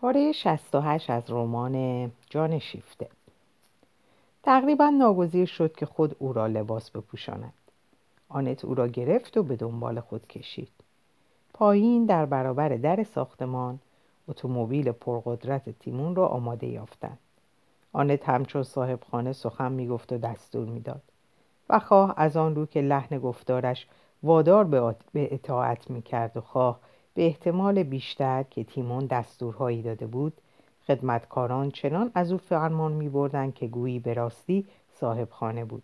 پاره 68 از رمان جان شیفته. تقریبا ناگزیر شد که خود او را لباس بپوشاند. آنت او را گرفت و به دنبال خود کشید. پایین در برابر در ساختمان اتومبیل پرقدرت تیمون را آماده یافتند. آنت همچون صاحب خانه سخن می‌گفت و دستور می‌داد. و خواه از آن رو که لحن گفتارش وادار به اطاعت می‌کرد و خواه به احتمال بیشتر که تیمون دستورهایی داده بود خدمتکاران چنان از او فرمان می بردن که گویی به راستی صاحب خانه بود.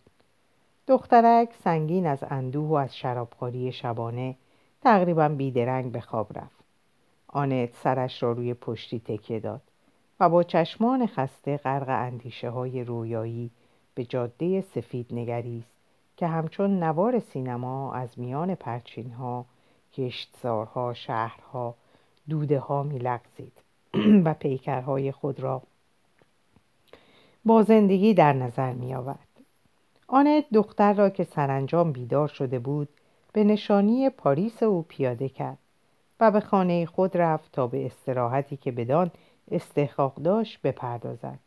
دخترک سنگین از اندوه و از شرابخوری شبانه تقریبا بیدرنگ به خواب رفت. آنت سرش را روی پشتی تکیه داد و با چشمان خسته غرق اندیشه های رویایی به جاده سفید نگریست که همچون نوار سینما از میان پرچین ها کشتزارها شهرها دوده ها می لغزید و پیکرهای خود را با زندگی در نظر می آورد. آنت دختر را که سرانجام بیدار شده بود به نشانی پاریس او پیاده کرد و به خانه خود رفت تا به استراحتی که بدان استحقاق داشت بپردازد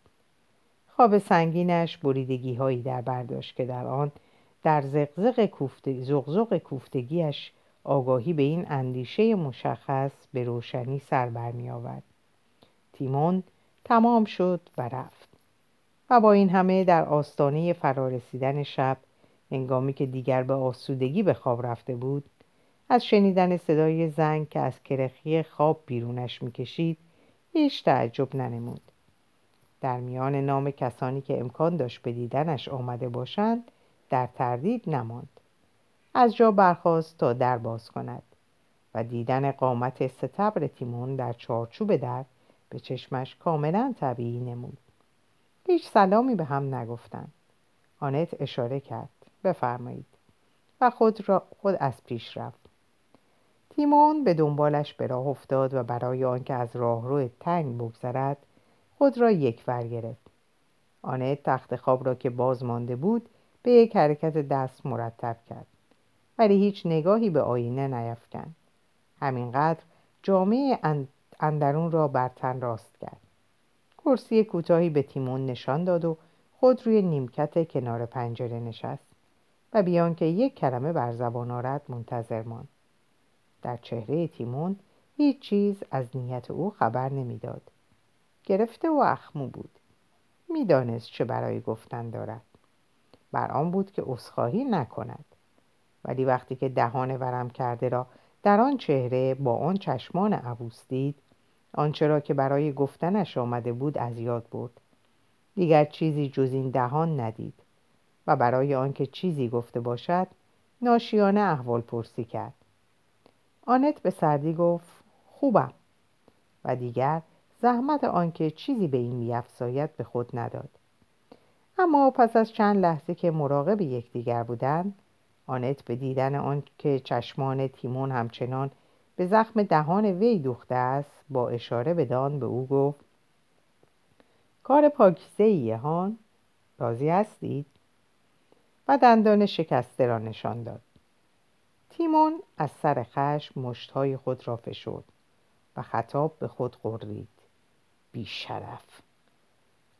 خواب سنگینش بریدگی هایی در برداشت که در آن در زغزغ کوفته، زغزغ کوفتگیش آگاهی به این اندیشه مشخص به روشنی سر برمی آورد. تیمون تمام شد و رفت. و با این همه در آستانه فرارسیدن شب هنگامی که دیگر به آسودگی به خواب رفته بود از شنیدن صدای زنگ که از کرخی خواب بیرونش می‌کشید هیچ تعجب ننمود. در میان نام کسانی که امکان داشت به دیدنش آمده باشند در تردید نماند. از جا برخواست تا در باز کند و دیدن قامت ستبر تیمون در چارچوب در به چشمش کاملا طبیعی نمود. هیچ سلامی به هم نگفتند. آنت اشاره کرد. بفرمایید. و خود, را خود از پیش رفت. تیمون به دنبالش به راه افتاد و برای آنکه از راهرو تنگ بگذرد خود را یک ور گرفت. آنت تخت خواب را که باز مانده بود به یک حرکت دست مرتب کرد. ولی هیچ نگاهی به آینه نیفکند همینقدر جامعه اندرون را بر تن راست کرد. کرسی کوتاهی به تیمون نشان داد و خود روی نیمکت کنار پنجره نشست و بیان که یک کلمه بر زبان آرد منتظر ماند. در چهره تیمون هیچ چیز از نیت او خبر نمی‌داد. گرفته و اخمو بود. می‌دانست چه برای گفتن دارد. بر آن بود که عذرخواهی نکند. ولی وقتی که دهان ورم کرده را در آن چهره با آن چشمان عبوس دید آنچه را که برای گفتنش آمده بود از یاد برد. دیگر چیزی جز این دهان ندید و برای آنکه چیزی گفته باشد ناشیانه احوال پرسی کرد. آنت به سردی گفت خوبم. و دیگر زحمت آنکه چیزی به این میافزاید به خود نداد. اما پس از چند لحظه که مراقب یکدیگر بودند آنت به دیدن آن که چشمان تیمون همچنان به زخم دهان وی دوخته است با اشاره به دان به او گفت کار پاکیزه ایه هان راضی هستید؟ و دندان شکسته را نشان داد. تیمون از سر خشم مشتهای خود را فشرد و خطاب به خود قرید بیشرف!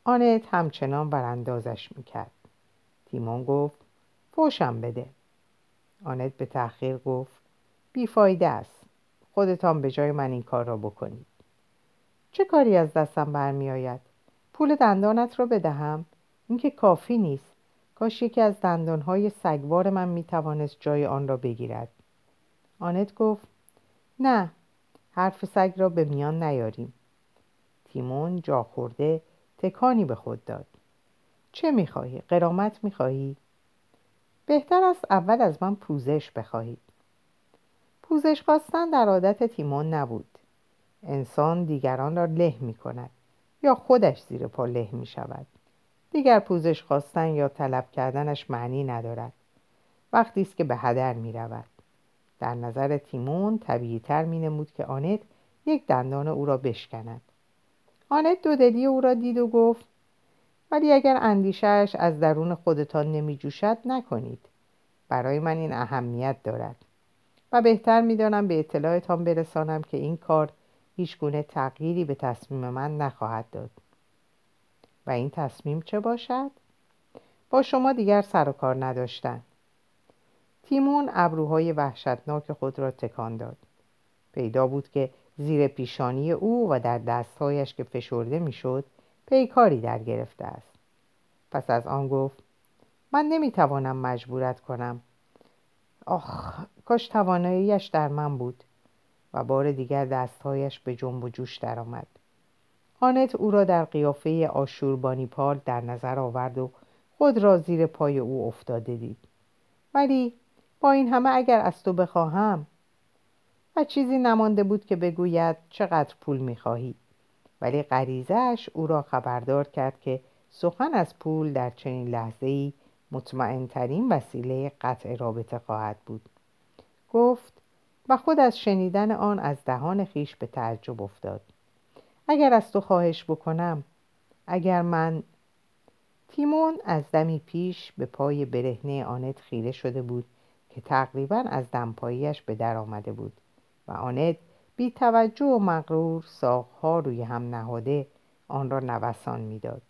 آنت همچنان براندازش می‌کرد. تیمون گفت فوشم بده. آنت به تأخیر گفت بیفایده است. خودتان به جای من این کار را بکنید. چه کاری از دستم برمیآید؟ پول دندانت را بدهم؟ اینکه کافی نیست. کاش یکی از دندانهای سگوار من می‌توانست جای آن را بگیرد. آنت گفت نه حرف سگ را به میان نیاریم. تیمون جا خورده تکانی به خود داد. چه می‌خواهی؟ قرامت می‌خواهی؟ بهتر است اول از من پوزش بخواهید. پوزش خواستن در عادت تیمون نبود. انسان دیگران را له می کند یا خودش زیر پا له می شود دیگر پوزش خواستن یا طلب کردنش معنی ندارد. وقتی است که به هدر می رود در نظر تیمون طبیعی تر می نمود که آنت یک دندان او را بشکند. آنت دودلی او را دید و گفت ولی اگر اندیشهش از درون خودتان نمی جوشد نکنید. برای من این اهمیت دارد. و بهتر می‌دانم به اطلاعتان برسانم که این کار هیچ گونه تغییری به تصمیم من نخواهد داد. و این تصمیم چه باشد؟ با شما دیگر سر و کار نداشتن. تیمون ابروهای وحشتناک خود را تکان داد. پیدا بود که زیر پیشانی او و در دستهایش که فشرده می‌شد پیکاری در گرفته است. پس از آن گفت من نمی‌توانم مجبورت کنم. آخ کاش تواناییش در من بود و بار دیگر دستهایش به جنب و جوش درآمد. آنت او را در قیافه آشوربانی پال در نظر آورد و خود را زیر پای او افتاده دید. ولی با این همه اگر از تو بخواهم و چیزی نمانده بود که بگوید چقدر پول می‌خواهی؟ ولی غریزش او را خبردار کرد که سخن از پول در چنین لحظه ای مطمئنترین وسیله قطع رابطه خواهد بود. گفت و خود از شنیدن آن از دهان خیش به تعجب افتاد. اگر از تو خواهش بکنم اگر من تیمون از دمی پیش به پای برهنه آنت خیره شده بود که تقریبا از دمپاییش به در آمده بود و آنت بی توجه و مغرور ساقها روی هم نهاده آن را نوسان می‌داد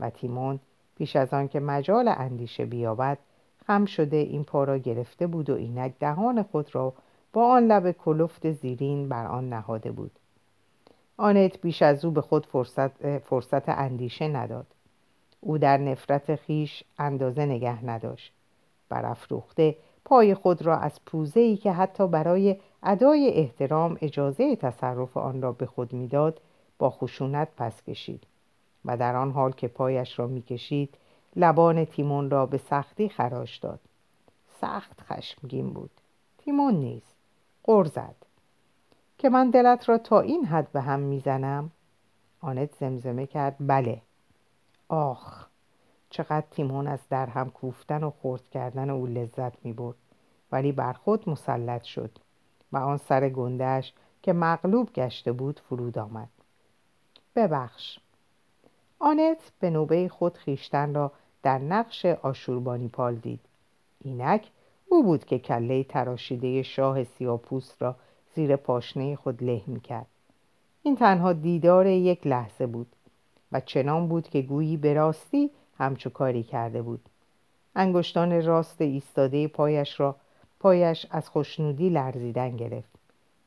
و تیمون پیش از آن که مجال اندیشه بیابد خم شده این پا را گرفته بود و اینک دهان خود را با آن لب کلفت زیرین بر آن نهاده بود. آنت بیش از او به خود فرصت, فرصت اندیشه نداد. او در نفرت خیش اندازه نگه نداشت. برافروخته پای خود را از پوزه ای که حتی برای ادای احترام اجازه تصرف آن را به خود می‌داد با خشونت پس کشید و در آن حال که پایش را می‌کشید لبان تیمون را به سختی خراش داد. سخت خشمگین بود. تیمون نیز قرزد که من دلت را تا این حد به هم می‌زنم؟ آنت زمزمه کرد. بله. آخ چقدر تیمون از در هم کوفتن و خورد کردن او لذت می برد ولی بر خود مسلط شد. و آن سر گندهش که مغلوب گشته بود فرود آمد. ببخش. آنت به نوبه خود خیشتن را در نقش آشوربانی پال دید. اینک او بود که کله تراشیده شاه سیاپوست را زیر پاشنه خود له می کرد. این تنها دیدار یک لحظه بود و چنان بود که گویی به راستی همچو کاری کرده بود. انگشتان راست ایستاده پایش را پایش از خوشنودی لرزیدن گرفت.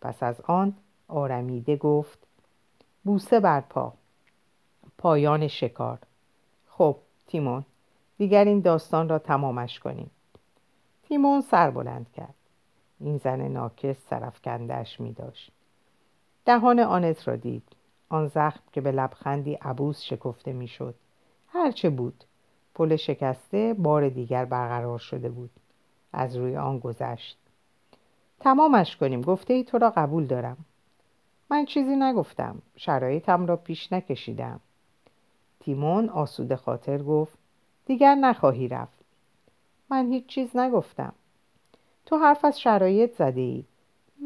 پس از آن آرمیده گفت بوسه بر پا پایان شکار. خب تیمون دیگر این داستان را تمامش کنیم. تیمون سر بلند کرد. این زن ناکس سرفکندهش می داشت. دهان آنت را دید. آن زخم که به لبخندی عبوس شکفته می‌شد هرچه بود. پل شکسته بار دیگر برقرار شده بود. از روی آن گذشت. تمامش کنیم گفته ای تو را قبول دارم. من چیزی نگفتم شرایطم را پیش نکشیدم. تیمون آسوده خاطر گفت دیگر نخواهی رفت. من هیچ چیز نگفتم. تو حرف از شرایط زده ای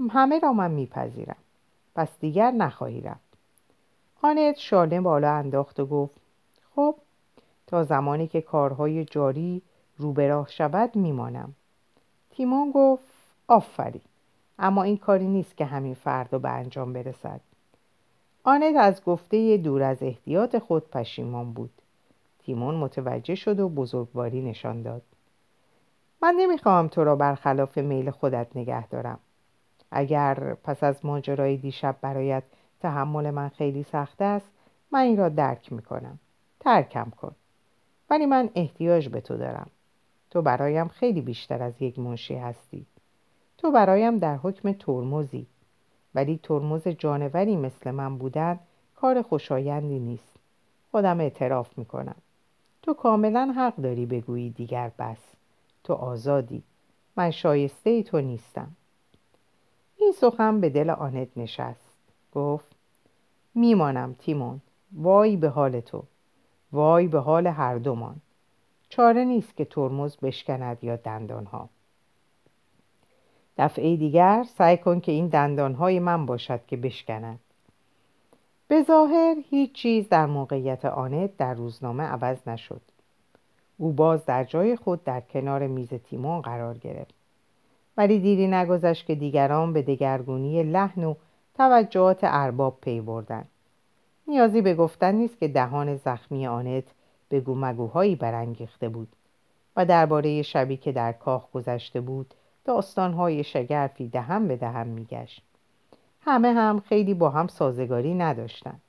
همه را من میپذیرم. پس دیگر نخواهی رفت. آنت شانه بالا انداخت و گفت خب تا زمانی که کارهای جاری رو به راه شود میمانم. تیمون گفت آفرین. اما این کاری نیست که همین فردا به انجام برسد. آنت از گفته دور از احتیاط خود پشیمان بود. تیمون متوجه شد و بزرگواری نشان داد. من نمی‌خواهم تو را برخلاف میل خودت نگه دارم. اگر پس از ماجرای دیشب برایت تحمل من خیلی سخت است من این را درک می‌کنم. ترکم کن. ولی من احتیاج به تو دارم. تو برایم خیلی بیشتر از یک منشی هستی. تو برایم در حکم ترمزی. ولی ترمز جانوری مثل من بودن کار خوشایندی نیست. خودم اعتراف می‌کنم. تو کاملا حق داری بگویی دیگر بس. تو آزادی. من شایسته ای تو نیستم. این سخن به دل آنت نشست. گفت میمانم تیمون وای به حال تو. وای به حال هر دومان. چاره نیست که ترمز بشکند یا دندانها. دفعه دیگر سعی کن که این دندانهای من باشد که بشکند. به ظاهر هیچ چیز در موقعیت آنت در روزنامه عوض نشد. او باز در جای خود در کنار میز تیمون قرار گرفت. ولی دیری نگذشت که دیگران به دگرگونی لحن و توجهات ارباب پی بردن نیازی به گفتن نیست که دهان زخمی آنت بگو مگوهایی برانگیخته بود و درباره شبی که در کاخ گذشته بود داستانهای شگرفی دهم به دهم میگشت. همه هم خیلی با هم سازگاری نداشتند.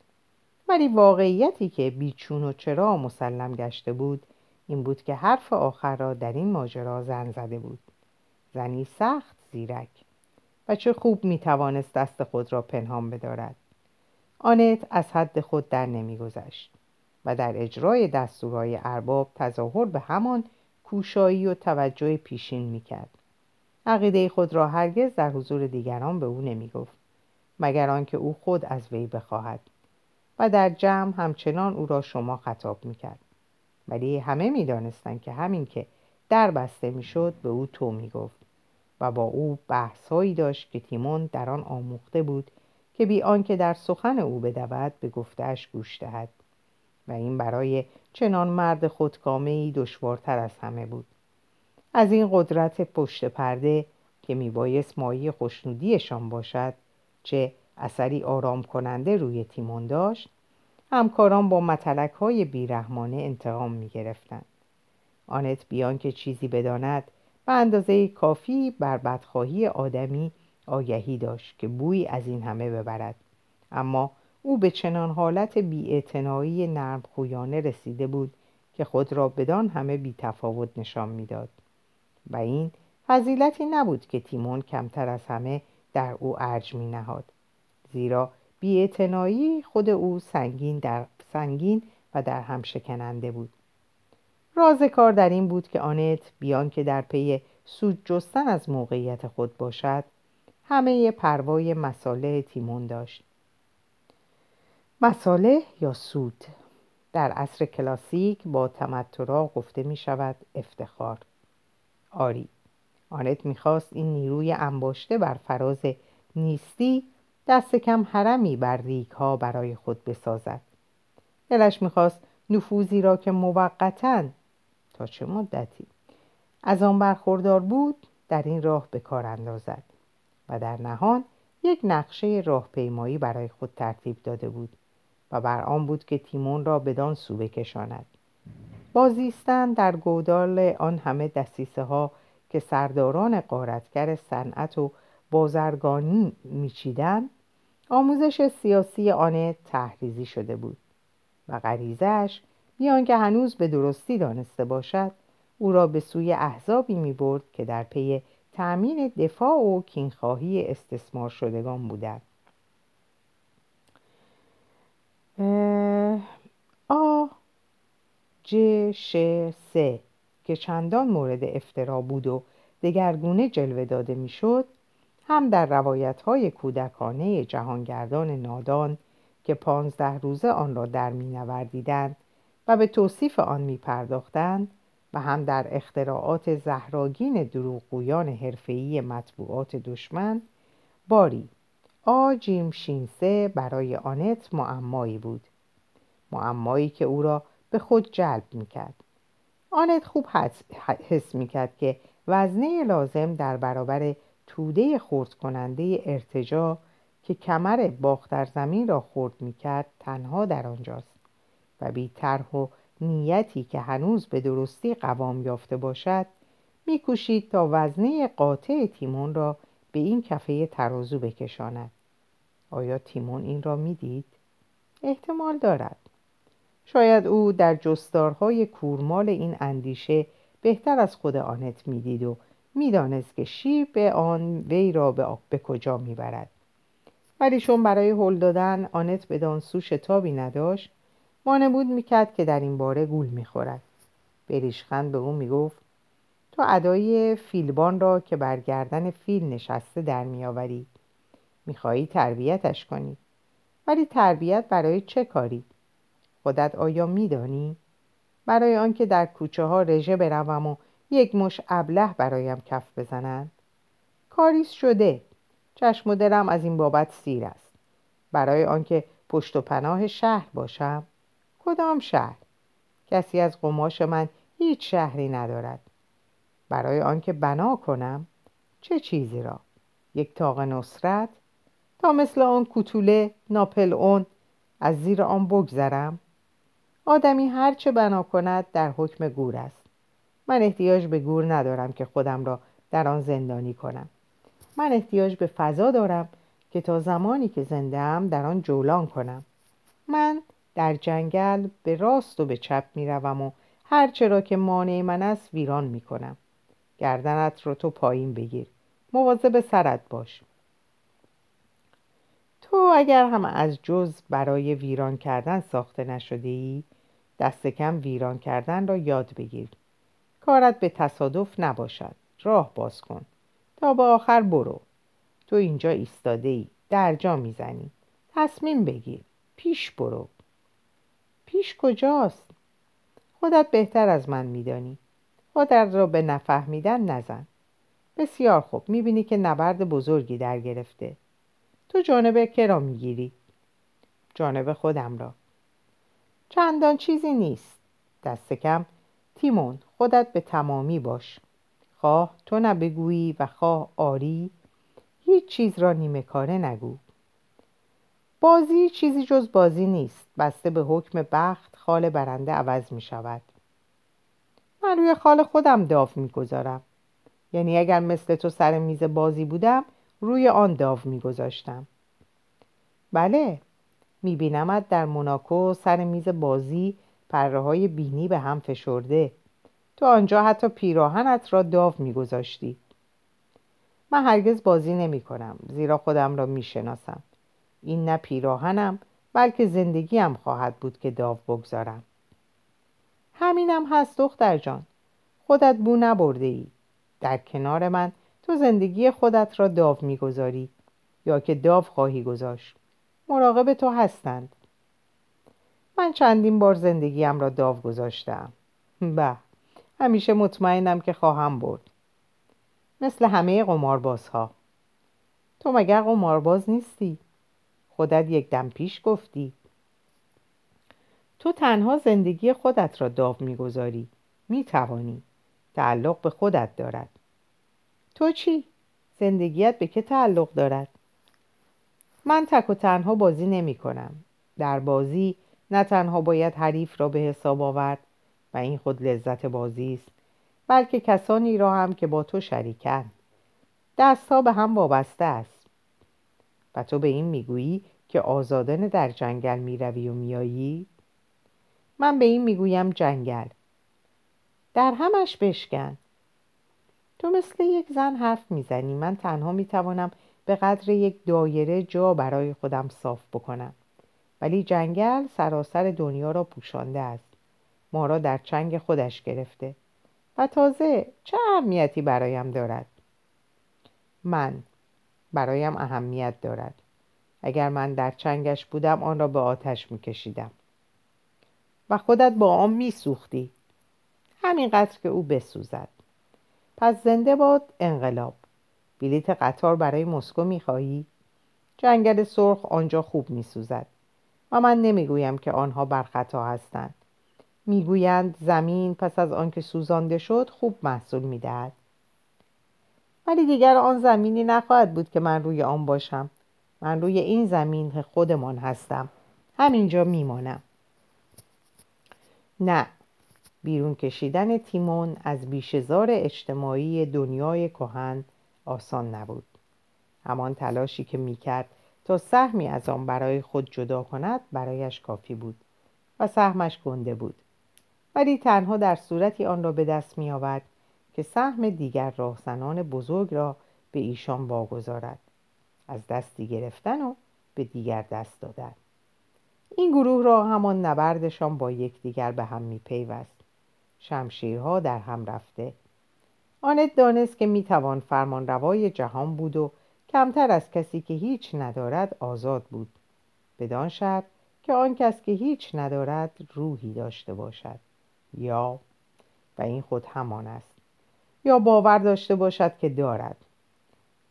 ولی واقعیتی که بیچون و چرا مسلم گشته بود این بود که حرف آخر را در این ماجرا زن زده بود. زنی سخت زیرک و چه خوب می‌توانست دست خود را پنهان بدارد. آنت از حد خود در نمیگذشت. و در اجرای دستورهای ارباب تظاهر به همان کوشایی و توجه پیشین می‌کرد. عقیده خود را هرگز در حضور دیگران به او نمی‌گفت مگر آنکه او خود از وی بخواهد. و در جمع همچنان او را شما خطاب می‌کرد. ولی همه می‌دانستند که همین که در بسته می‌شد به او تو می‌گفت و با او بحثهایی داشت که تیمون در آن آموخته بود که بی آنکه در سخن او بدود به گفتهاش گوش دهد. و این برای چنان مرد خودکامه ای دشوارتر از همه بود از این قدرت پشت پرده که میبایست مایه خوشنودیشان باشد چه اثری آرام کننده روی تیمون داشت همکاران با متلک های بیرحمانه انتقام می گرفتن. آنت بیان که چیزی بداند به اندازه کافی بر بدخواهی آدمی آگهی داشت که بوی از این همه ببرد اما او به چنان حالت بیاعتنایی نرم خویانه رسیده بود که خود را بدان همه بیتفاوت نشان می‌داد. و این فضیلتی نبود که تیمون کمتر از همه در او ارج می نهاد زیرا بیاعتنایی خود او سنگین, در سنگین و در هم شکننده بود. راز کار در این بود که آنت بیان که در پی سود جستن از موقعیت خود باشد همه پروای مساله تیمون داشت. مساله یا سود؟ در عصر کلاسیک با تمترا گفته می شود افتخار. آری آنت می‌خواست این نیروی انباشته بر فراز نیستی دست کم حرمی بر ریک ها برای خود بسازد. دلش می‌خواست نفوذی را که موقتا تا چه مدتی از آن برخوردار بود در این راه به کار اندازد و در نهان یک نقشه راهپیمایی برای خود ترتیب داده بود. و بر آن بود که تیمون را بدان سو بکشاند. بازیستن در گودال آن همه دستیسه ها که سرداران قارتگر صنعت و بازرگانی میچیدند آموزش سیاسی آن تحریزی شده بود و غریزش بیان که هنوز به درستی دانسته باشد او را به سوی احزابی می برد که در پی تأمین دفاع و کینخواهی استثمار شدگان بودند. آ ج ش س که چندان مورد افترا بود و دگرگونه جلوه داده می‌شد هم در روایت های کودکانه جهانگردان نادان که پانزده روزه آن را در می نوردیدند و به توصیف آن می پرداختند و هم در اختراعات زهراگین دروغگویان حرفه‌ای مطبوعات دشمن باری آ جیم شینسه برای آنت معمایی بود. معمایی که او را به خود جلب می‌کرد. آنت خوب حس می‌کرد که وزنه لازم در برابر توده خورد کننده ارتجا که کمر باختر زمین را خورد می‌کرد تنها در آنجاست و بی طرح و نیتی که هنوز به درستی قوام یافته باشد میکوشید تا وزنه قاطع تیمون را به این کفه ترازو بکشاند. آیا تیمون این را می‌دید؟ احتمال دارد. شاید او در جستارهای کورمال این اندیشه بهتر از خود آنت می‌دید و می‌دانست که شیب آن وی را به کجا می‌برد. ولی چون برای هل دادن آنت به دانسو شتابی نداشت وانمود می‌کرد که در این باره گول می‌خورد. بریشخند به او می‌گفت تو ادای فیلبان را که بر گردن فیل نشسته در میآوری می‌خواهی تربیتش کنی. ولی تربیت برای چه کاری؟ خودت آیا میدانی؟ برای آنکه در کوچه ها رژه بروم و یک مش ابله برایم کف بزنند. کاریس شده. چشم و دلم از این بابت سیر است. برای آنکه پشت و پناه شهر باشم. کدام شهر؟ کسی از قماش من هیچ شهری ندارد. برای آنکه بنا کنم چه چیزی را؟ یک تاق نصرت تا مثل آن کوتوله ناپل اون از زیر آن بگذرم. آدمی هرچه بنا کند در حکم گور است. من احتیاج به گور ندارم که خودم را در آن زندانی کنم. من احتیاج به فضا دارم که تا زمانی که زنده ام در آن جولان کنم. من در جنگل به راست و به چپ می روم و هرچه را که مانع من است ویران می کنم گردنت رو تو پایین بگیر. مواظب سرت باش. تو اگر هم از جز برای ویران کردن ساخته نشده ای دست کم ویران کردن را یاد بگیر. کارت به تصادف نباشد. راه باز کن. تا به آخر برو. تو اینجا ایستاده ای. در جا می‌زنی. تصمیم بگیر. پیش برو. پیش کجاست؟ خودت بهتر از من میدانی. خودت را به نفهمیدن نزن. بسیار خوب. می‌بینی که نبرد بزرگی در گرفته. تو جانب که را می‌گیری. جانب خودم را. چندان چیزی نیست. دست کم. تیمون خودت به تمامی باش. خواه تو نبگویی و خواه آری. هیچ چیز را نیمه کاره نگو. بازی چیزی جز بازی نیست. بسته به حکم بخت خال برنده عوض می شود من روی خال خودم داو می گذارم یعنی اگر مثل تو سر میز بازی بودم روی آن داو می گذاشتم بله می بینمت در موناکو سر میز بازی پره های بینی به هم فشرده. تو آنجا حتی پیراهنت را داو میگذاشتی. من هرگز بازی نمی کنم زیرا خودم را می شناسم این نه پیراهنم بلکه زندگیم خواهد بود که داو بگذارم. همینم هست دختر جان. خودت بو نبرده ای در کنار من تو زندگی خودت را داو می‌گذاری یا که داو خواهی گذاشت. مراقب تو هستند. من چندین بار زندگیم را داو گذاشتم. به همیشه مطمئنم که خواهم برد. مثل همه قماربازها. تو مگر قمارباز نیستی؟ خودت یک دم پیش گفتی. تو تنها زندگی خودت را داو می‌گذاری. می‌توانی. تعلق به خودت دارد. تو چی؟ زندگیت به که تعلق دارد؟ من تک و تنها بازی نمی کنم. در بازی نه تنها باید حریف را به حساب آورد و این خود لذت بازی است بلکه کسانی را هم که با تو شریکند. دستها به هم وابسته است. و تو به این می‌گویی که آزادانه در جنگل می‌روی و میایی من به این می‌گویم جنگل. در همش بشکن. تو مثل یک زن حرف می‌زنی. من تنها می‌توانم به قدر یک دایره جا برای خودم صاف بکنم. ولی جنگل سراسر دنیا را پوشانده است. ما را در چنگ خودش گرفته. و تازه چه اهمیتی برایم دارد؟ من برایم اهمیت دارد. اگر من در چنگش بودم آن را به آتش میکشیدم. و خودت با آن میسوختی. همینقدر که او بسوزد. پس زنده باد انقلاب. بلیت قطار برای مسکو می‌خواهی؟ جنگل سرخ آنجا خوب میسوزد. و من نمی‌گویم که آنها بر خطا هستند. می‌گویند زمین پس از آنکه سوزانده شد خوب محصول می‌دهد. ولی دیگر آن زمینی نخواهد بود که من روی آن باشم. من روی این زمین خودمان هستم. همینجا میمانم. نه. بیرون کشیدن تیمون از بیشزار اجتماعی دنیای کهن آسان نبود. همان تلاشی که می‌کرد تا سهمی از آن برای خود جدا کند برایش کافی بود و سهمش گنده بود. ولی تنها در صورتی آن را به دست می آورد که سهم دیگر راهزنان بزرگ را به ایشان واگذارد. از دستی گرفتن و به دیگر دست دادن. این گروه را همان نبردشان با یکدیگر به هم می پیوست شمشیرها در هم رفته. آنت دانست که می‌توان فرمانروای جهان بود و کمتر از کسی که هیچ ندارد آزاد بود. بدان شرط که آن کس که هیچ ندارد روحی داشته باشد. یا و این خود همان است. یا باور داشته باشد که دارد.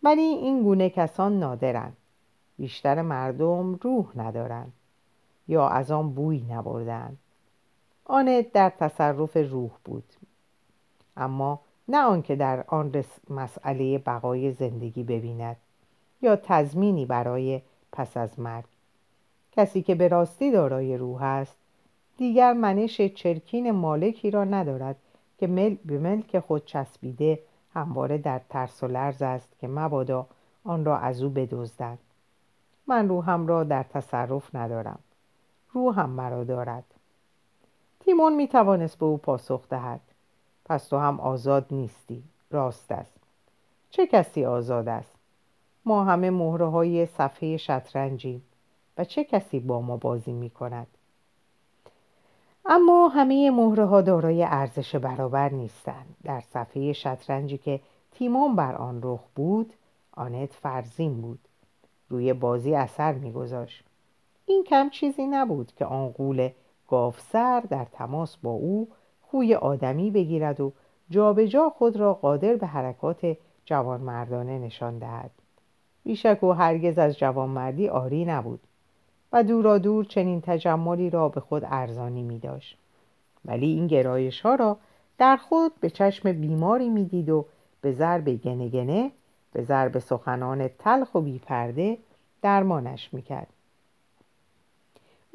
ولی این گونه کسان نادرند. بیشتر مردم روح ندارند. یا از آن بوی نبردند. آن در تصرف روح بود. اما نه آنکه در آن مسئله بقای زندگی ببیند یا تضمینی برای پس از مرگ. کسی که به راستی دارای روح است دیگر منش چرکین مالکی را ندارد که مل به ملک خود چسبیده همواره در ترس و لرز است که مبادا آن را از او بدزدند. من روحم را در تصرف ندارم. روحم مرا دارد. تیمون می توانست به او پاسخ دهد. پس تو هم آزاد نیستی. راست است. چه کسی آزاد است؟ ما همه مهره های صفحه شطرنجیم و چه کسی با ما بازی می کند اما همه مهره ها دارای ارزش برابر نیستند. در صفحه شطرنجی که تیمون بر آن رخ بود آنت فرزین بود. روی بازی اثر میگذاشت. این کم چیزی نبود که آن قول گافسر در تماس با او خوی آدمی بگیرد و جابجا جا خود را قادر به حرکات جوانمردانه نشان دهد بیشک او هرگز از جوانمردی آری نبود و دورا دور چنین تجملی را به خود ارزانی می داشت. ولی این گرایش ها را در خود به چشم بیماری می‌دید و به ضرب گنه گنه به ضرب سخنان تلخ و بیپرده درمانش می‌کرد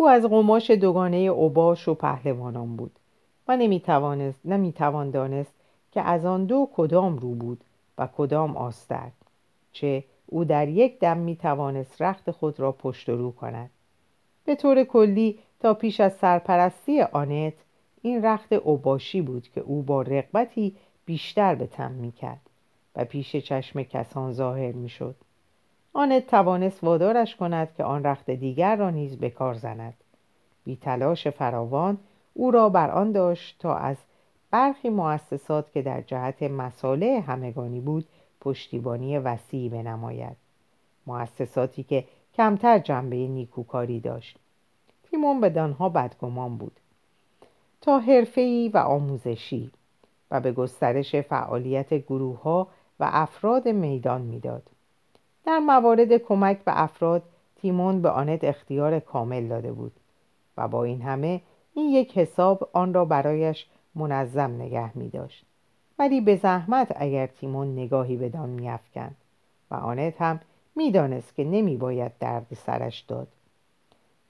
او از قماش دوگانه اوباش و پهلوانان بود. و نمی‌توانست نمی‌توان دانست که از آن دو کدام رو بود و کدام آستر. چه او در یک دم می‌توانست رخت خود را پشت رو کند. به طور کلی تا پیش از سرپرستی آنت این رخت اوباشی بود که او با رقبتی بیشتر به تم می‌کرد و پیش چشم کسان ظاهر می‌شد. آنت توانست وادارش کند که آن رخت دیگر را نیز به کار زند. بی تلاش فراوان او را بر آن داشت تا از برخی مؤسسات که در جهت مساله همگانی بود پشتیبانی وسیعی بنماید. مؤسساتی که کمتر جنبه نیکوکاری داشت. تیمون به دانها بدگمان بود. تا حرفه‌ای و آموزشی و به گسترش فعالیت گروه ها و افراد میدان می‌داد. در موارد کمک به افراد تیمون به آنت اختیار کامل داده بود و با این همه این یک حساب آن را برایش منظم نگه می داشت. ولی به زحمت اگر تیمون نگاهی بدان میافکند و آنت هم می‌دانست که نمی باید درد سرش داد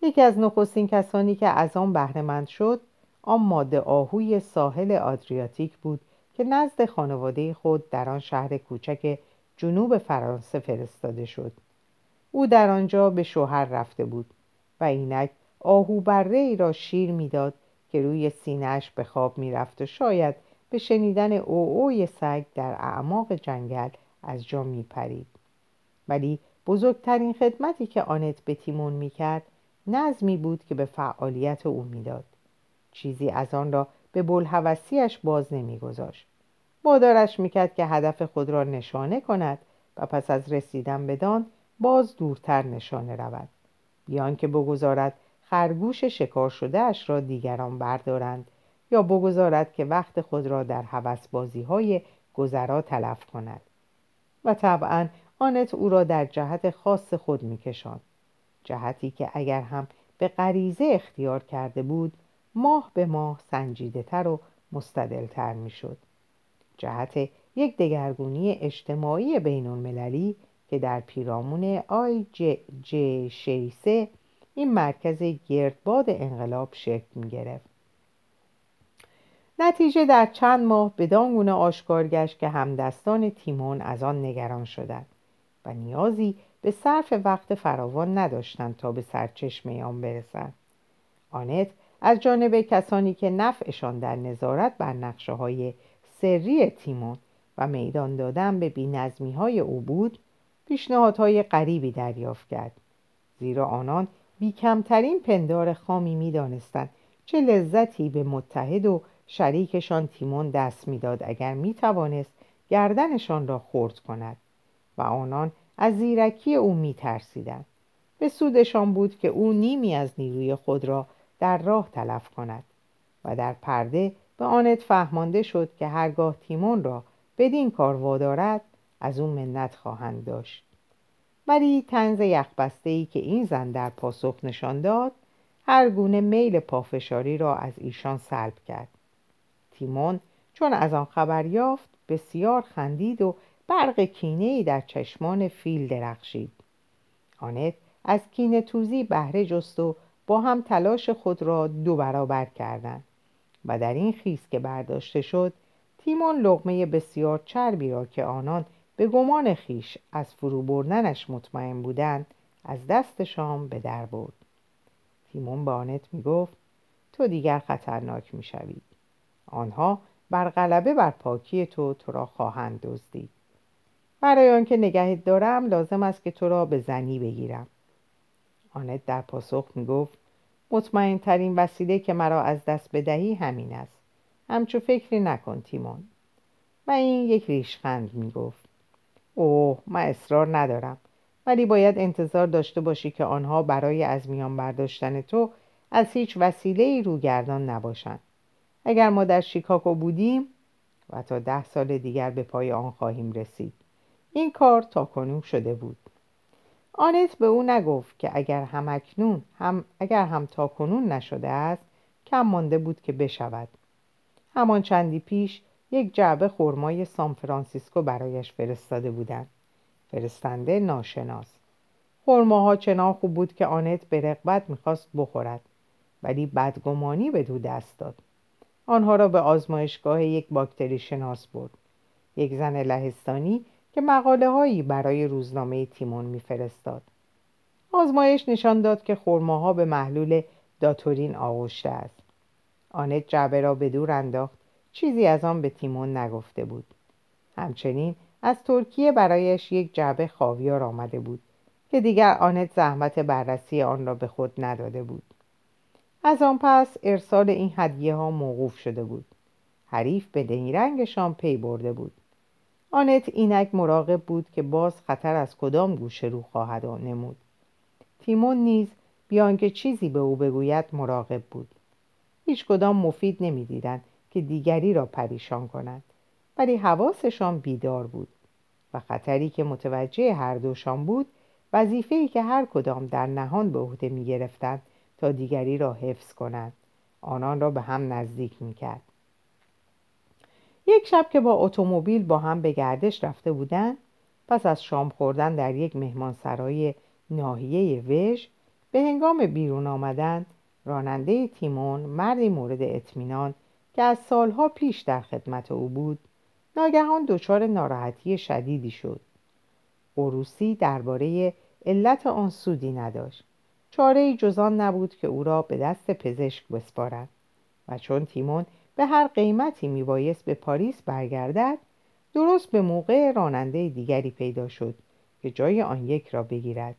یکی از نخستین کسانی که از آن بهرهمند شد آن ماده آهوی ساحل آدریاتیک بود که نزد خانواده خود در آن شهر کوچک جنوب فرانسه فرستاده شد. او در آنجا به شوهر رفته بود و اینک آهو بره ای را شیر می‌داد که روی سینهش به خواب می‌رفت و شاید به شنیدن اوی سگ در اعماق جنگل از جا میپرید. ولی بزرگترین خدمتی که آنت به تیمون می‌کرد نظمی بود که به فعالیت او می‌داد. چیزی از آن را به بلحوثیش باز نمیگذاشت. وادارش می‌کرد که هدف خود را نشانه کند و پس از رسیدن بدان باز دورتر نشانه رود. بیان که بگذارد خرگوش شکار شده اش را دیگران بردارند یا بگذارد که وقت خود را در بازی های گذرا تلف کند. و طبعا آنت او را در جهت خاص خود میکشاند. جهتی که اگر هم به غریزه اختیار کرده بود ماه به ماه سنجیده تر و مستدلتر می‌شد. جهت یک دگرگونی اجتماعی بین المللی که در پیرامون آی جی, جی شیسه این مرکز گردباد انقلاب شکل می گرفت. نتیجه در چند ماه بدان گونه آشکار گشت که همدستان تیمون از آن نگران شدند و نیازی به صرف وقت فراوان نداشتند تا به سرچشمه آن برسند آنت از جانب کسانی که نفعشان در نظارت بر نقشه های سری تیمون و میدان دادن به بینظمی های او بود پیشنهادهای غریبی دریافت کرد. زیرا آنان بیکمترین پندار خامی می‌دانستند چه لذتی به متحد و شریکشان تیمون دست می‌داد اگر می‌توانست گردنشان را خرد کند و آنان از زیرکی او میترسیدند. به سودشان بود که او نیمی از نیروی خود را در راه تلف کند و در پرده به آنت فهمانده شد که هرگاه تیمون را بدین کار وادارد از او منت خواهند داشت. ولی تنز یخبسته ای که این زن در پاسخ نشان داد هر گونه میل پافشاری را از ایشان سلب کرد. تیمون چون از آن خبر یافت بسیار خندید و برق کینه در چشمان فیل درخشید. آنت از کینه توزی بهره جست و با هم تلاش خود را دو برابر کردند. و در این خیز که برداشته شد تیمون لغمه بسیار چربی را که آنان به گمان خیش از فرو بردنش مطمئن بودند از دستشان به در برد. تیمون به آنت می گفت تو دیگر خطرناک می شوید آنها بر غلبه بر پاکی تو تو را خواهند دزدید. برای آنکه نگهت دارم لازم است که تو را به زنی بگیرم. آنت در پاسخ می گفت مطمئن ترین وسیله که مرا از دست بدهی همین است. همچو فکری نکن تیمون. و این یک ریشخند می گفت اوه من اصرار ندارم. ولی باید انتظار داشته باشی که آنها برای از میان برداشتن تو از هیچ وسیله ای روگردان نباشند. اگر ما در شیکاگو بودیم و تا ده سال دیگر به پای آن خواهیم رسید. این کار تا کنون شده بود. آنت به او نگفت که اگر هم اکنون هم اگر هم تا کنون نشده است کم مانده بود که بشود. همان چندی پیش یک جعبه خرمای سان فرانسیسکو برایش فرستاده بودند. فرستنده ناشناس. خرماها چنان خوب بود که آنت به رغبت می‌خواست بخورد ولی بدگمانی به دو دست داد. آنها را به آزمایشگاه یک باکتری شناس برد. یک زن لهستانی که مقاله هایی برای روزنامه تیمون میفرستاد. آزمایش نشان داد که خرماها به محلول داتورین آغشته است. آنت جعبه را به دور انداخت. چیزی از آن به تیمون نگفته بود. همچنین از ترکیه برایش یک جعبه خاویار آمده بود که دیگر آنت زحمت بررسی آن را به خود نداده بود. از آن پس ارسال این هدیه ها موقوف شده بود. حریف به رنگشان پی برده بود. آنت اینک مراقب بود که باز خطر از کدام گوشه رو خواهد نمود. تیمون نیز بیان که چیزی به او بگوید مراقب بود. هیچ کدام مفید نمی‌دیدند که دیگری را پریشان کنند ولی حواسشان بیدار بود و خطری که متوجه هر دوشان بود وظیفه‌ای که هر کدام در نهان به عهده می گرفتند تا دیگری را حفظ کنند. آنان را به هم نزدیک می کرد یک شب که با اتومبیل با هم به گردش رفته بودند پس از شام خوردن در یک مهمانسرای ناحیه وژ به هنگام بیرون آمدن راننده تیمون مردی مورد اطمینان که از سالها پیش در خدمت او بود ناگهان دچار ناراحتی شدیدی شد. قروسی درباره علت آن سودی نداشت. چاره جزان نبود که او را به دست پزشک بسپارد و چون تیمون به هر قیمتی میبایست به پاریس برگردد درست به موقع راننده دیگری پیدا شد که جای آن یک را بگیرد.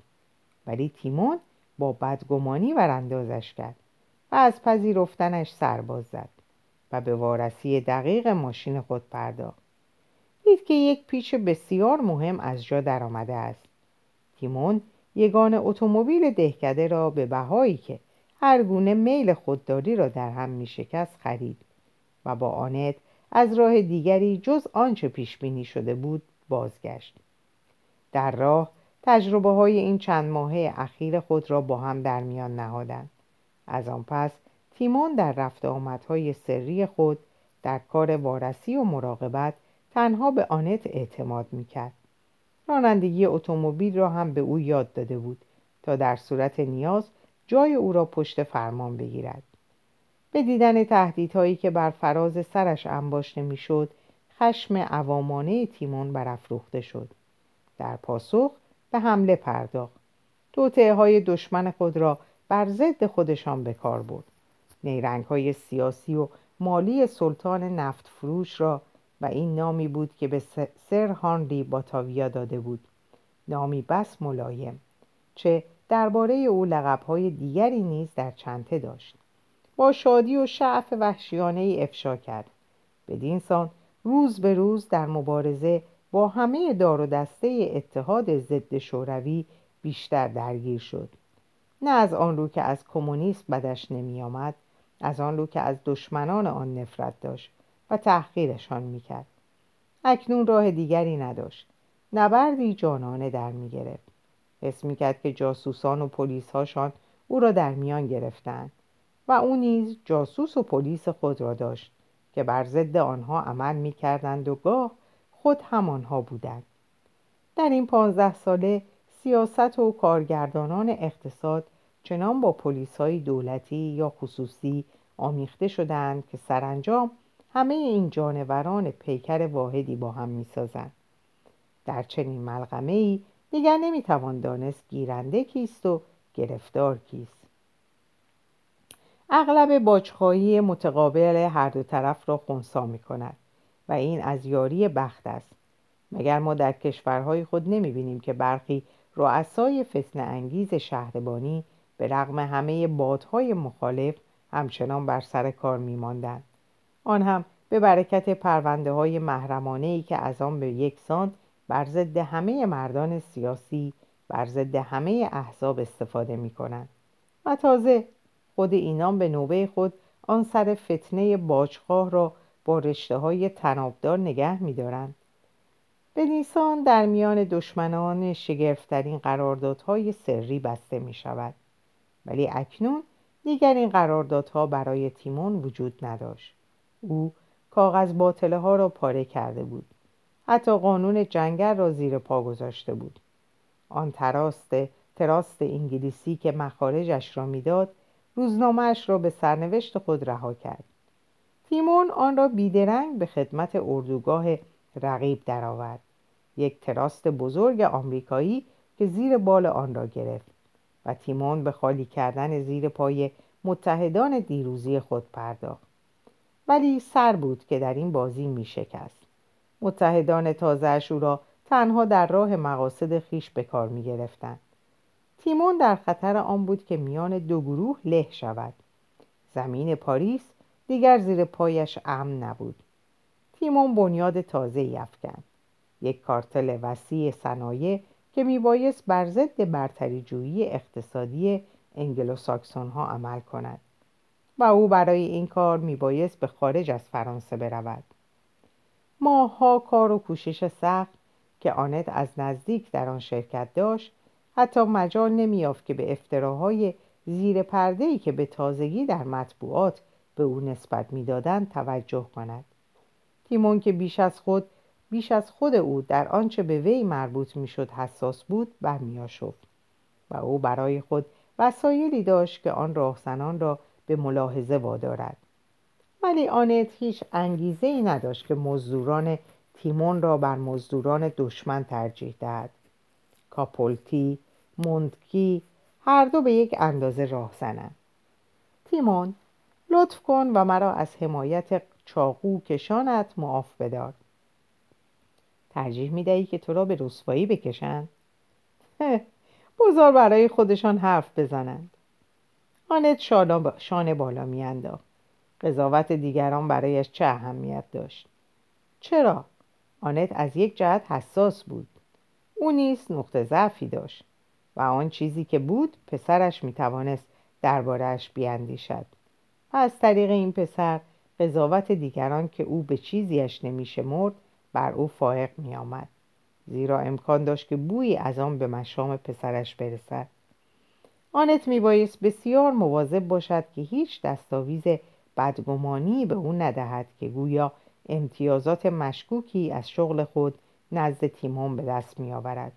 ولی تیمون با بدگمانی وراندازش کرد و از پذیرفتنش سرباز زد و به وارسی دقیق ماشین خود پرداخت. دید که یک پیچ بسیار مهم از جا درآمده است. تیمون یگان اتومبیل دهکده را به بهایی که هر گونه میل خودداری را در هم می شکست خرید. و با آنت از راه دیگری جز آنچه پیش بینی شده بود بازگشت. در راه تجربه های این چند ماهه اخیر خود را با هم در میان نهادند. از آن پس تیمون در رفت آمدهای سری خود در کار وارسی و مراقبت تنها به آنت اعتماد می‌کرد. رانندگی اتومبیل را هم به او یاد داده بود تا در صورت نیاز جای او را پشت فرمان بگیرد. به دیدن تهدیدهایی که بر فراز سرش انباشته می‌شد خشم عوامانه تیمون برافروخته شد. در پاسخ به حمله پرداخت. توطعه های دشمن خود را بر ضد خودشان به کار برد. نیرنگ های سیاسی و مالی سلطان نفت فروش را و این نامی بود که به سر هانری باتاویا داده بود. نامی بس ملایم چه درباره او لقبهای دیگری نیز در چنته داشت. با شادی و شعف وحشیانه ای افشا کرد. بدین سان روز به روز در مبارزه با همه دار و دسته اتحاد ضد شوروی بیشتر درگیر شد. نه از آن رو که از کمونیسم بدش نمی آمد از آن رو که از دشمنان آن نفرت داشت و تحقیرشان می‌کرد اکنون راه دیگری نداشت. نبردی جانانه در می‌گرفت حس می‌کرد که جاسوسان و پلیسهاشان او را در میان گرفتند. و او نیز جاسوس و پلیس خود را داشت که بر ضد آنها عمل می‌کردند و گاه خود همانها بودند. در این پانزده ساله سیاست و کارگردانان اقتصاد چنان با پلیس های دولتی یا خصوصی آمیخته شدند که سرانجام همه این جانوران پیکر واحدی با هم می‌سازند. در چنین ملغمه ای دیگر نمی‌توان دانست گیرنده کیست و گرفتار کیست. اغلب باجخواهی متقابل هر دو طرف را خونسا می کند و این از یاری بخت است مگر ما در کشورهای خود نمی بینیم که برخی رؤسای فتن انگیز شهربانی به رغم همه بادهای مخالف همچنان بر سر کار می ماندن. آن هم به برکت پرونده های محرمانه ای که از آن به یکسان بر ضد همه مردان سیاسی بر ضد همه احزاب استفاده می کنند و تازه خود اینان به نوبه خود آن سر فتنه باجخواه را با رشته های تنابدار نگه می دارند. به نیسان در میان دشمنان شگرفترین قراردادهای سری بسته می شود ولی اکنون دیگر این قراردادها برای تیمون وجود نداشت. او کاغذ باطله ها را پاره کرده بود. حتی قانون جنگل را زیر پا گذاشته بود. آن تراست تراست انگلیسی که مخارجش را می‌داد روزنامهش را به سرنوشت خود رها کرد. تیمون آن را بیدرنگ به خدمت اردوگاه رقیب درآورد. یک تراست بزرگ آمریکایی که زیر بال آن را گرفت و تیمون به خالی کردن زیر پای متحدان دیروزی خود پرداخت. ولی سر بود که در این بازی می شکست متحدان تازه او را تنها در راه مقاصد خیش به کار می گرفتن. تیمون در خطر آن بود که میان دو گروه له شود. زمین پاریس دیگر زیر پایش امن نبود. تیمون بنیاد تازه افکند. یک کارتل وسیع صنایع که میبایست بر ضد برتری جویی اقتصادی انگلوساکسون ها عمل کند و او برای این کار میبایست به خارج از فرانسه برود. ماهها کار و کوشش سخت که آنت از نزدیک در آن شرکت داشت حتی مجال نمیافت که به افتراهای زیر پرده که به تازگی در مطبوعات به او نسبت می‌دادند توجه کند. تیمون که بیش از خود بیش از خود او در آنچه به وی مربوط می‌شد حساس بود برمیآشفت و او برای خود وسایلی داشت که آن راهزنان را به ملاحظه وادارد. ولی آنت هیچ انگیزه ای نداشت که مزدوران تیمون را بر مزدوران دشمن ترجیح دهد. کاپولتی مونتکی هر دو به یک اندازه راه زنند. تیمون لطف کن و مرا از حمایت چاقو کشانت معاف بدار. ترجیح می‌دهی که تو را به رسوایی بکشند؟ بزار برای خودشان حرف بزنند. آنت شانه بالا میانداخت. قضاوت دیگران برایش چه اهمیت داشت؟ چرا؟ آنت از یک جهت حساس بود. او نیز نقطه ضعفی داشت و آن چیزی که بود پسرش می‌توانست دربارهاش بیاندیشد و از طریق این پسر قضاوت دیگران که او به چیزیش نمیشمرد بر او فائق می آمد. زیرا امکان داشت که بویی از آن به مشام پسرش برسد آنت میبایست بسیار مواظب باشد که هیچ دستاویز بدگمانی به او ندهد که گویا امتیازات مشکوکی از شغل خود نزد تیمون به دست میآورد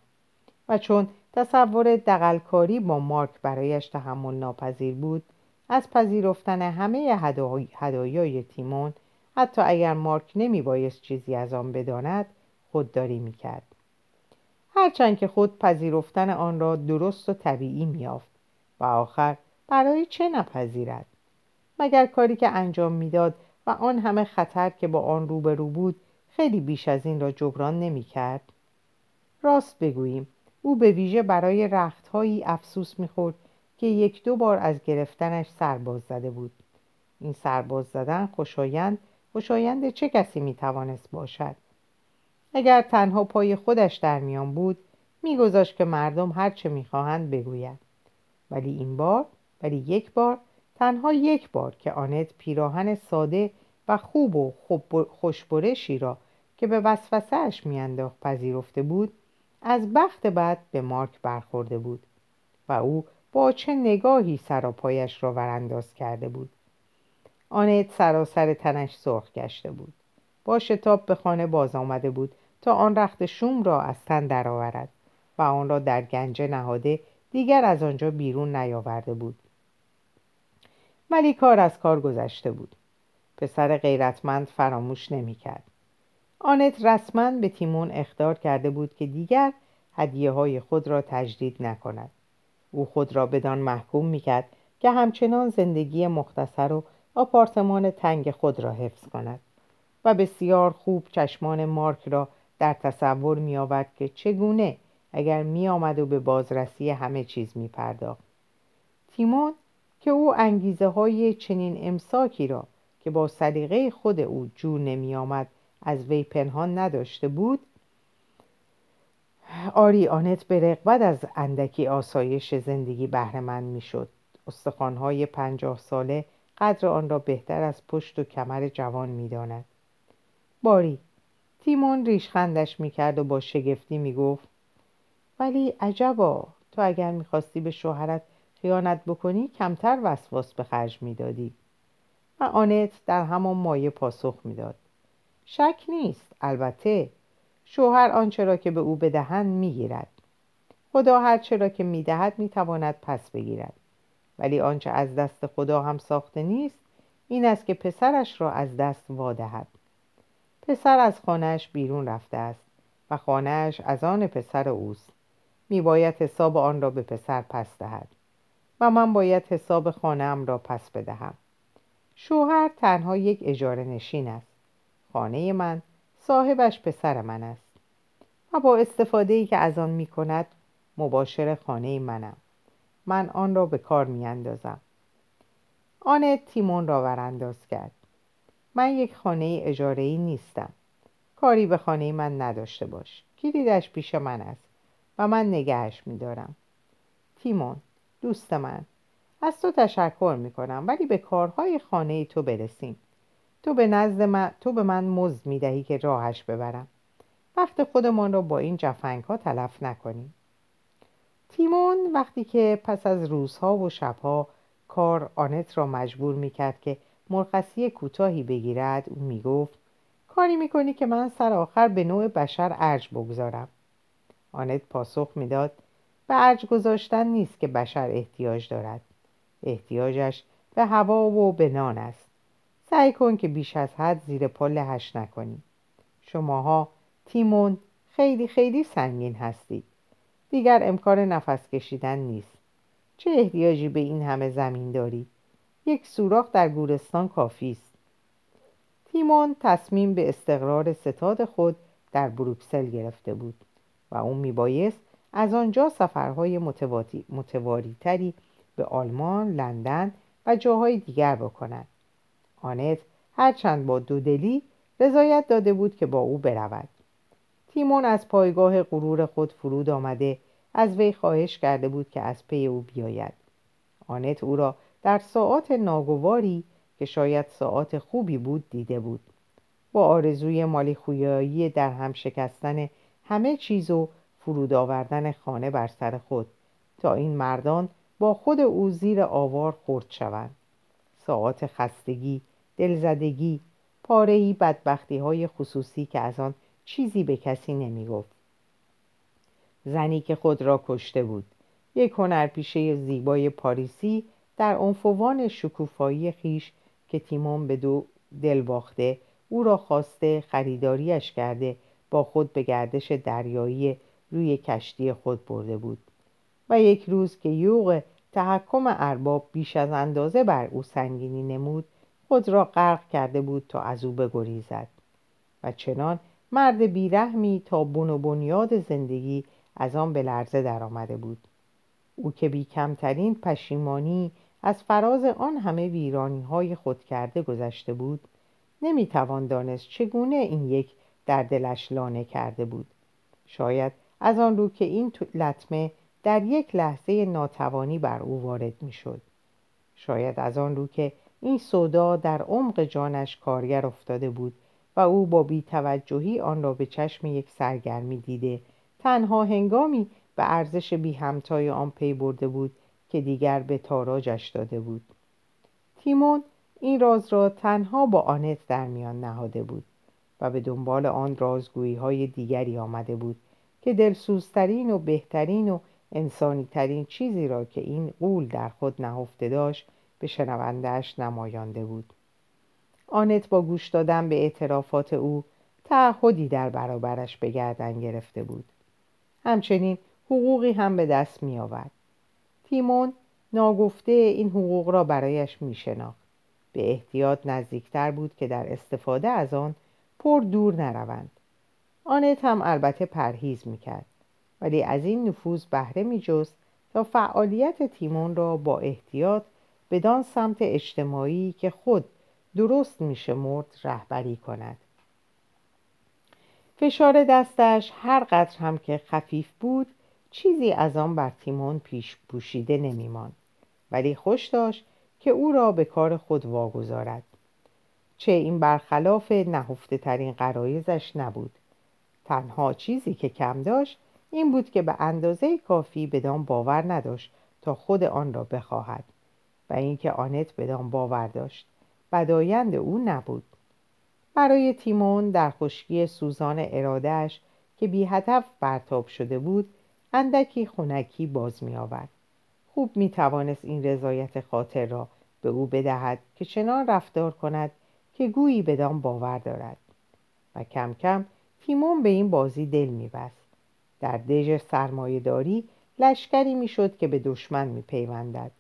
و چون تصور دقلکاری با مارک برایش تحمل ناپذیر بود از پذیرفتن همه هدایای تیمون حتی اگر مارک نمی بایست چیزی از آن بداند خودداری می کرد. هرچند که خود پذیرفتن آن را درست و طبیعی میافت و آخر برای چه نپذیرد مگر کاری که انجام می‌داد و آن همه خطر که با آن روبرو بود خیلی بیش از این را جبران نمی کرد راست بگوییم او به ویژه برای رختهایی افسوس می‌خورد که یک دو بار از گرفتنش سرباز زده بود. این سرباز زدن خوشایند خوشایند چه کسی می‌توانست باشد؟ اگر تنها پای خودش در میان بود میگذاشت که مردم هر چه می‌خواهند بگویند. ولی این بار ولی یک بار تنها یک بار که آنت پیراهن ساده و خوب و خوشبرشی را که به وسوسهاش میانداخت پذیرفته بود از بخت بعد به مارک برخورده بود و او با چه نگاهی سراپایش را ورانداز کرده بود. آنت سراسر تنش سرخ گشته بود. با شتاب به خانه باز آمده بود تا آن رخت شوم را از تن درآورد و آن را در گنجه نهاده دیگر از آنجا بیرون نیاورده بود. ولی کار از کار گذشته بود. پسر غیرتمند فراموش نمی‌کرد. آنت رسما به تیمون اخطار کرده بود که دیگر هدیه های خود را تجدید نکند او خود را بدان محکوم می‌کرد که همچنان زندگی مختصر و آپارتمان تنگ خود را حفظ کند و بسیار خوب چشمان مارک را در تصور می آورد که چگونه اگر می آمد و به بازرسی همه چیز می پرداخت. تیمون که او انگیزه های چنین امساکی را که با سلیقه خود او جور نمی آمد از وی پنهان نداشته بود. آری آنت به رغبت از اندکی آسایش زندگی بهرهمند می‌شد. استخوانهای پنجاه ساله قدر آن را بهتر از پشت و کمر جوان می‌داند. باری تیمون ریشخندش می‌کرد و با شگفتی می‌گفت ولی عجبا تو اگر می‌خواستی به شوهرت خیانت بکنی کمتر وسواس به خرج می‌دادی. و آنت در همان مایه پاسخ می‌داد. شک نیست. البته شوهر آنچه را که به او بدهند می‌گیرد. خدا هر چرا که می‌دهد می‌تواند پس بگیرد. ولی آنچه از دست خدا هم ساخته نیست این است که پسرش را از دست وادهد. پسر از خانهش بیرون رفته است و خانهش از آن پسر اوست. میباید حساب آن را به پسر پس دهد و من باید حساب خانهام را پس بدهم. شوهر تنها یک اجاره نشین است. خانه من صاحبش پسر من است. و با استفاده ای که از آن می کند مباشر خانه منم. من آن را به کار می اندازم آن تیمون را ورانداز کرد. من یک خانه اجاره ای نیستم. کاری به خانه من نداشته باش. کلیدش پیش من است و من نگهش میدارم. تیمون دوست من. از تو تشکر می کنم ولی به کارهای خانه تو برسیم. تو به نزد من تو به من مزد می دهی که راهش ببرم. وقت خودمان را با این جفنگ ها تلف نکنیم تیمون وقتی که پس از روزها و شبها کار آنت را مجبور می کرد که مرخصی کوتاهی بگیرد او می گفت کاری می کنی که من سر آخر به نوع بشر ارج بگذارم. آنت پاسخ می‌داد به ارج گذاشتن نیست که بشر احتیاج دارد. احتیاجش به هوا و به نان است. سعی کن که بیش از حد زیر پا لهش نکنی. شماها تیمون خیلی خیلی سنگین هستید. دیگر امکان نفس کشیدن نیست. چه احتیاجی به این همه زمین دارید یک سوراخ در گورستان کافی است. تیمون تصمیم به استقرار ستاد خود در بروکسل گرفته بود و اون میبایست از آنجا سفرهای متواریتری به آلمان، لندن و جاهای دیگر بکند. آنت هرچند با دودلی رضایت داده بود که با او برود. تیمون از پایگاه غرور خود فرود آمده از وی خواهش کرده بود که از پی او بیاید. آنت او را در ساعات ناگواری که شاید ساعات خوبی بود دیده بود. با آرزوی مالی خویایی در هم شکستن همه چیز و فرود آوردن خانه بر سر خود تا این مردان با خود او زیر آوار خورد شوند ساعات خستگی دلزدگی پارهی بدبختی های خصوصی که از آن چیزی به کسی نمی گفت زنی که خود را کشته بود یک هنرپیشه زیبای پاریسی در عنفوان شکوفایی خیش که تیمون به دو دل باخته او را خواسته خریداریش کرده با خود به گردش دریایی روی کشتی خود برده بود و یک روز که یوغ تحکم ارباب بیش از اندازه بر او سنگینی نمود خود را غرق کرده بود تا از او بگریزد. و چنان مرد بیرحمی تا بن و بنیاد زندگی از آن به لرزه درآمده بود. او که بی کمترین پشیمانی از فراز آن همه ویرانی های خود کرده گذشته بود نمی‌توان دانست چگونه این یک در دلش لانه کرده بود. شاید از آن رو که این لطمه در یک لحظه ناتوانی بر او وارد می‌شد. شاید از آن رو که این صدا در عمق جانش کارگر افتاده بود و او با بیتوجهی آن را به چشم یک سرگرمی دیده. تنها هنگامی به ارزش بی همتای آن پی برده بود که دیگر به تاراجش داده بود. تیمون این راز را تنها با آنت در میان نهاده بود و به دنبال آن رازگویی های دیگری آمده بود که دلسوزترین و بهترین و انسانیترین چیزی را که این قول در خود نهفته داشت به شنوندهش نمایانده بود. آنت با گوش دادن به اعترافات او تعهدی در برابرش به گردن گرفته بود. همچنین حقوقی هم به دست می آورد تیمون ناگفته این حقوق را برایش می شناخت. به احتیاط نزدیکتر بود که در استفاده از آن پر دور نروند. آنت هم البته پرهیز می کرد ولی از این نفوذ بهره می جست تا فعالیت تیمون را با احتیاط بدان سمت اجتماعی که خود درست میشمرد رهبری کند. فشار دستش هر قدر هم که خفیف بود چیزی از آن بر تیمون پیش پوشیده نمیمان ولی خوش داشت که او را به کار خود واگذارد. چه این برخلاف نهفته ترین قرایزش نبود. تنها چیزی که کم داشت این بود که به اندازه کافی بدان باور نداشت تا خود آن را بخواهد. اینکه آنت بدان باور داشت بدایند او نبود برای تیمون در خشکی سوزان ارادهش که بی هدف برتاب شده بود اندکی خونکی باز می آورد. خوب می توانست این رضایت خاطر را به او بدهد که چنان رفتار کند که گویی بدان باور دارد و کم کم تیمون به این بازی دل می بست. در دژ سرمایهداری لشکری می‌شد که به دشمن می پیوندد.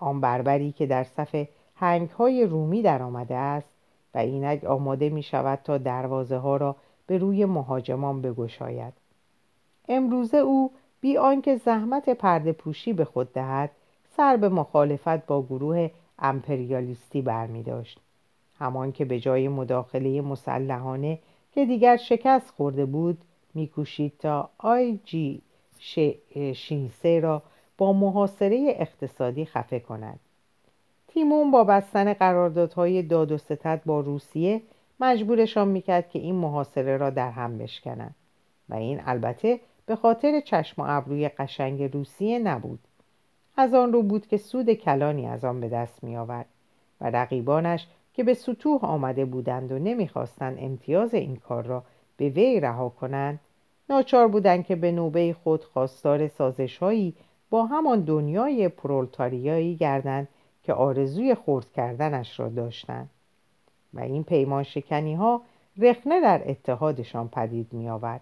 آن بربری که در صف هنگ های رومی در آمده است و اینک آماده می شود تا دروازه ها را به روی مهاجمان بگشاید. امروزه او بی آنکه زحمت پرده پوشی به خود دهد سر به مخالفت با گروه امپریالیستی برمی داشت همان که به جای مداخله مسلحانه که دیگر شکست خورده بود میکوشید تا آی جی شینسه را با محاصره اقتصادی خفه کند. تیمون با بستن قراردادهای داد و ستد با روسیه مجبورشان می‌کرد که این محاصره را در هم بشکنند. و این البته به خاطر چشم و ابروی قشنگ روسیه نبود. از آن رو بود که سود کلانی از آن به دست می آورد و رقیبانش که به سطوح آمده بودند و نمی‌خواستند امتیاز این کار را به وی رها کنند ناچار بودند که به نوبه خود خواستار سازشهایی با همان دنیای پرولتاریایی گردند که آرزوی خورد کردنش را داشتند. و این پیمان شکنی ها رخنه در اتحادشان پدید می آورد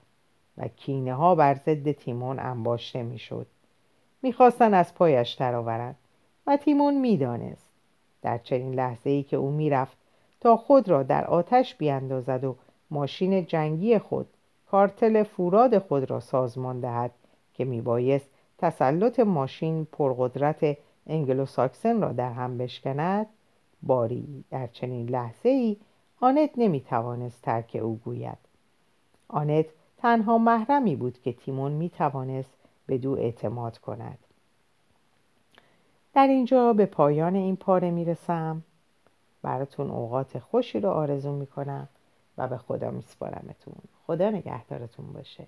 و کینه ها بر ضد تیمون انباشته می شد می‌خواستند از پایش درآورند و تیمون می‌دانست در چنین لحظه ای که او می‌رفت تا خود را در آتش بیاندازد و ماشین جنگی خود کارتل فوراد خود را سازمان دهد که میبایست تسلط ماشین پرقدرت انگلوساکسن را در هم بشکند باری در چنین لحظه ای آنت نمی توانست ترک او گوید. آنت تنها محرمی بود که تیمون می توانست به دو اعتماد کند. در اینجا به پایان این پاره می رسم براتون اوقات خوشی رو آرزو می کنم و به خدا می سپارمتون خدا نگهدارتون باشه.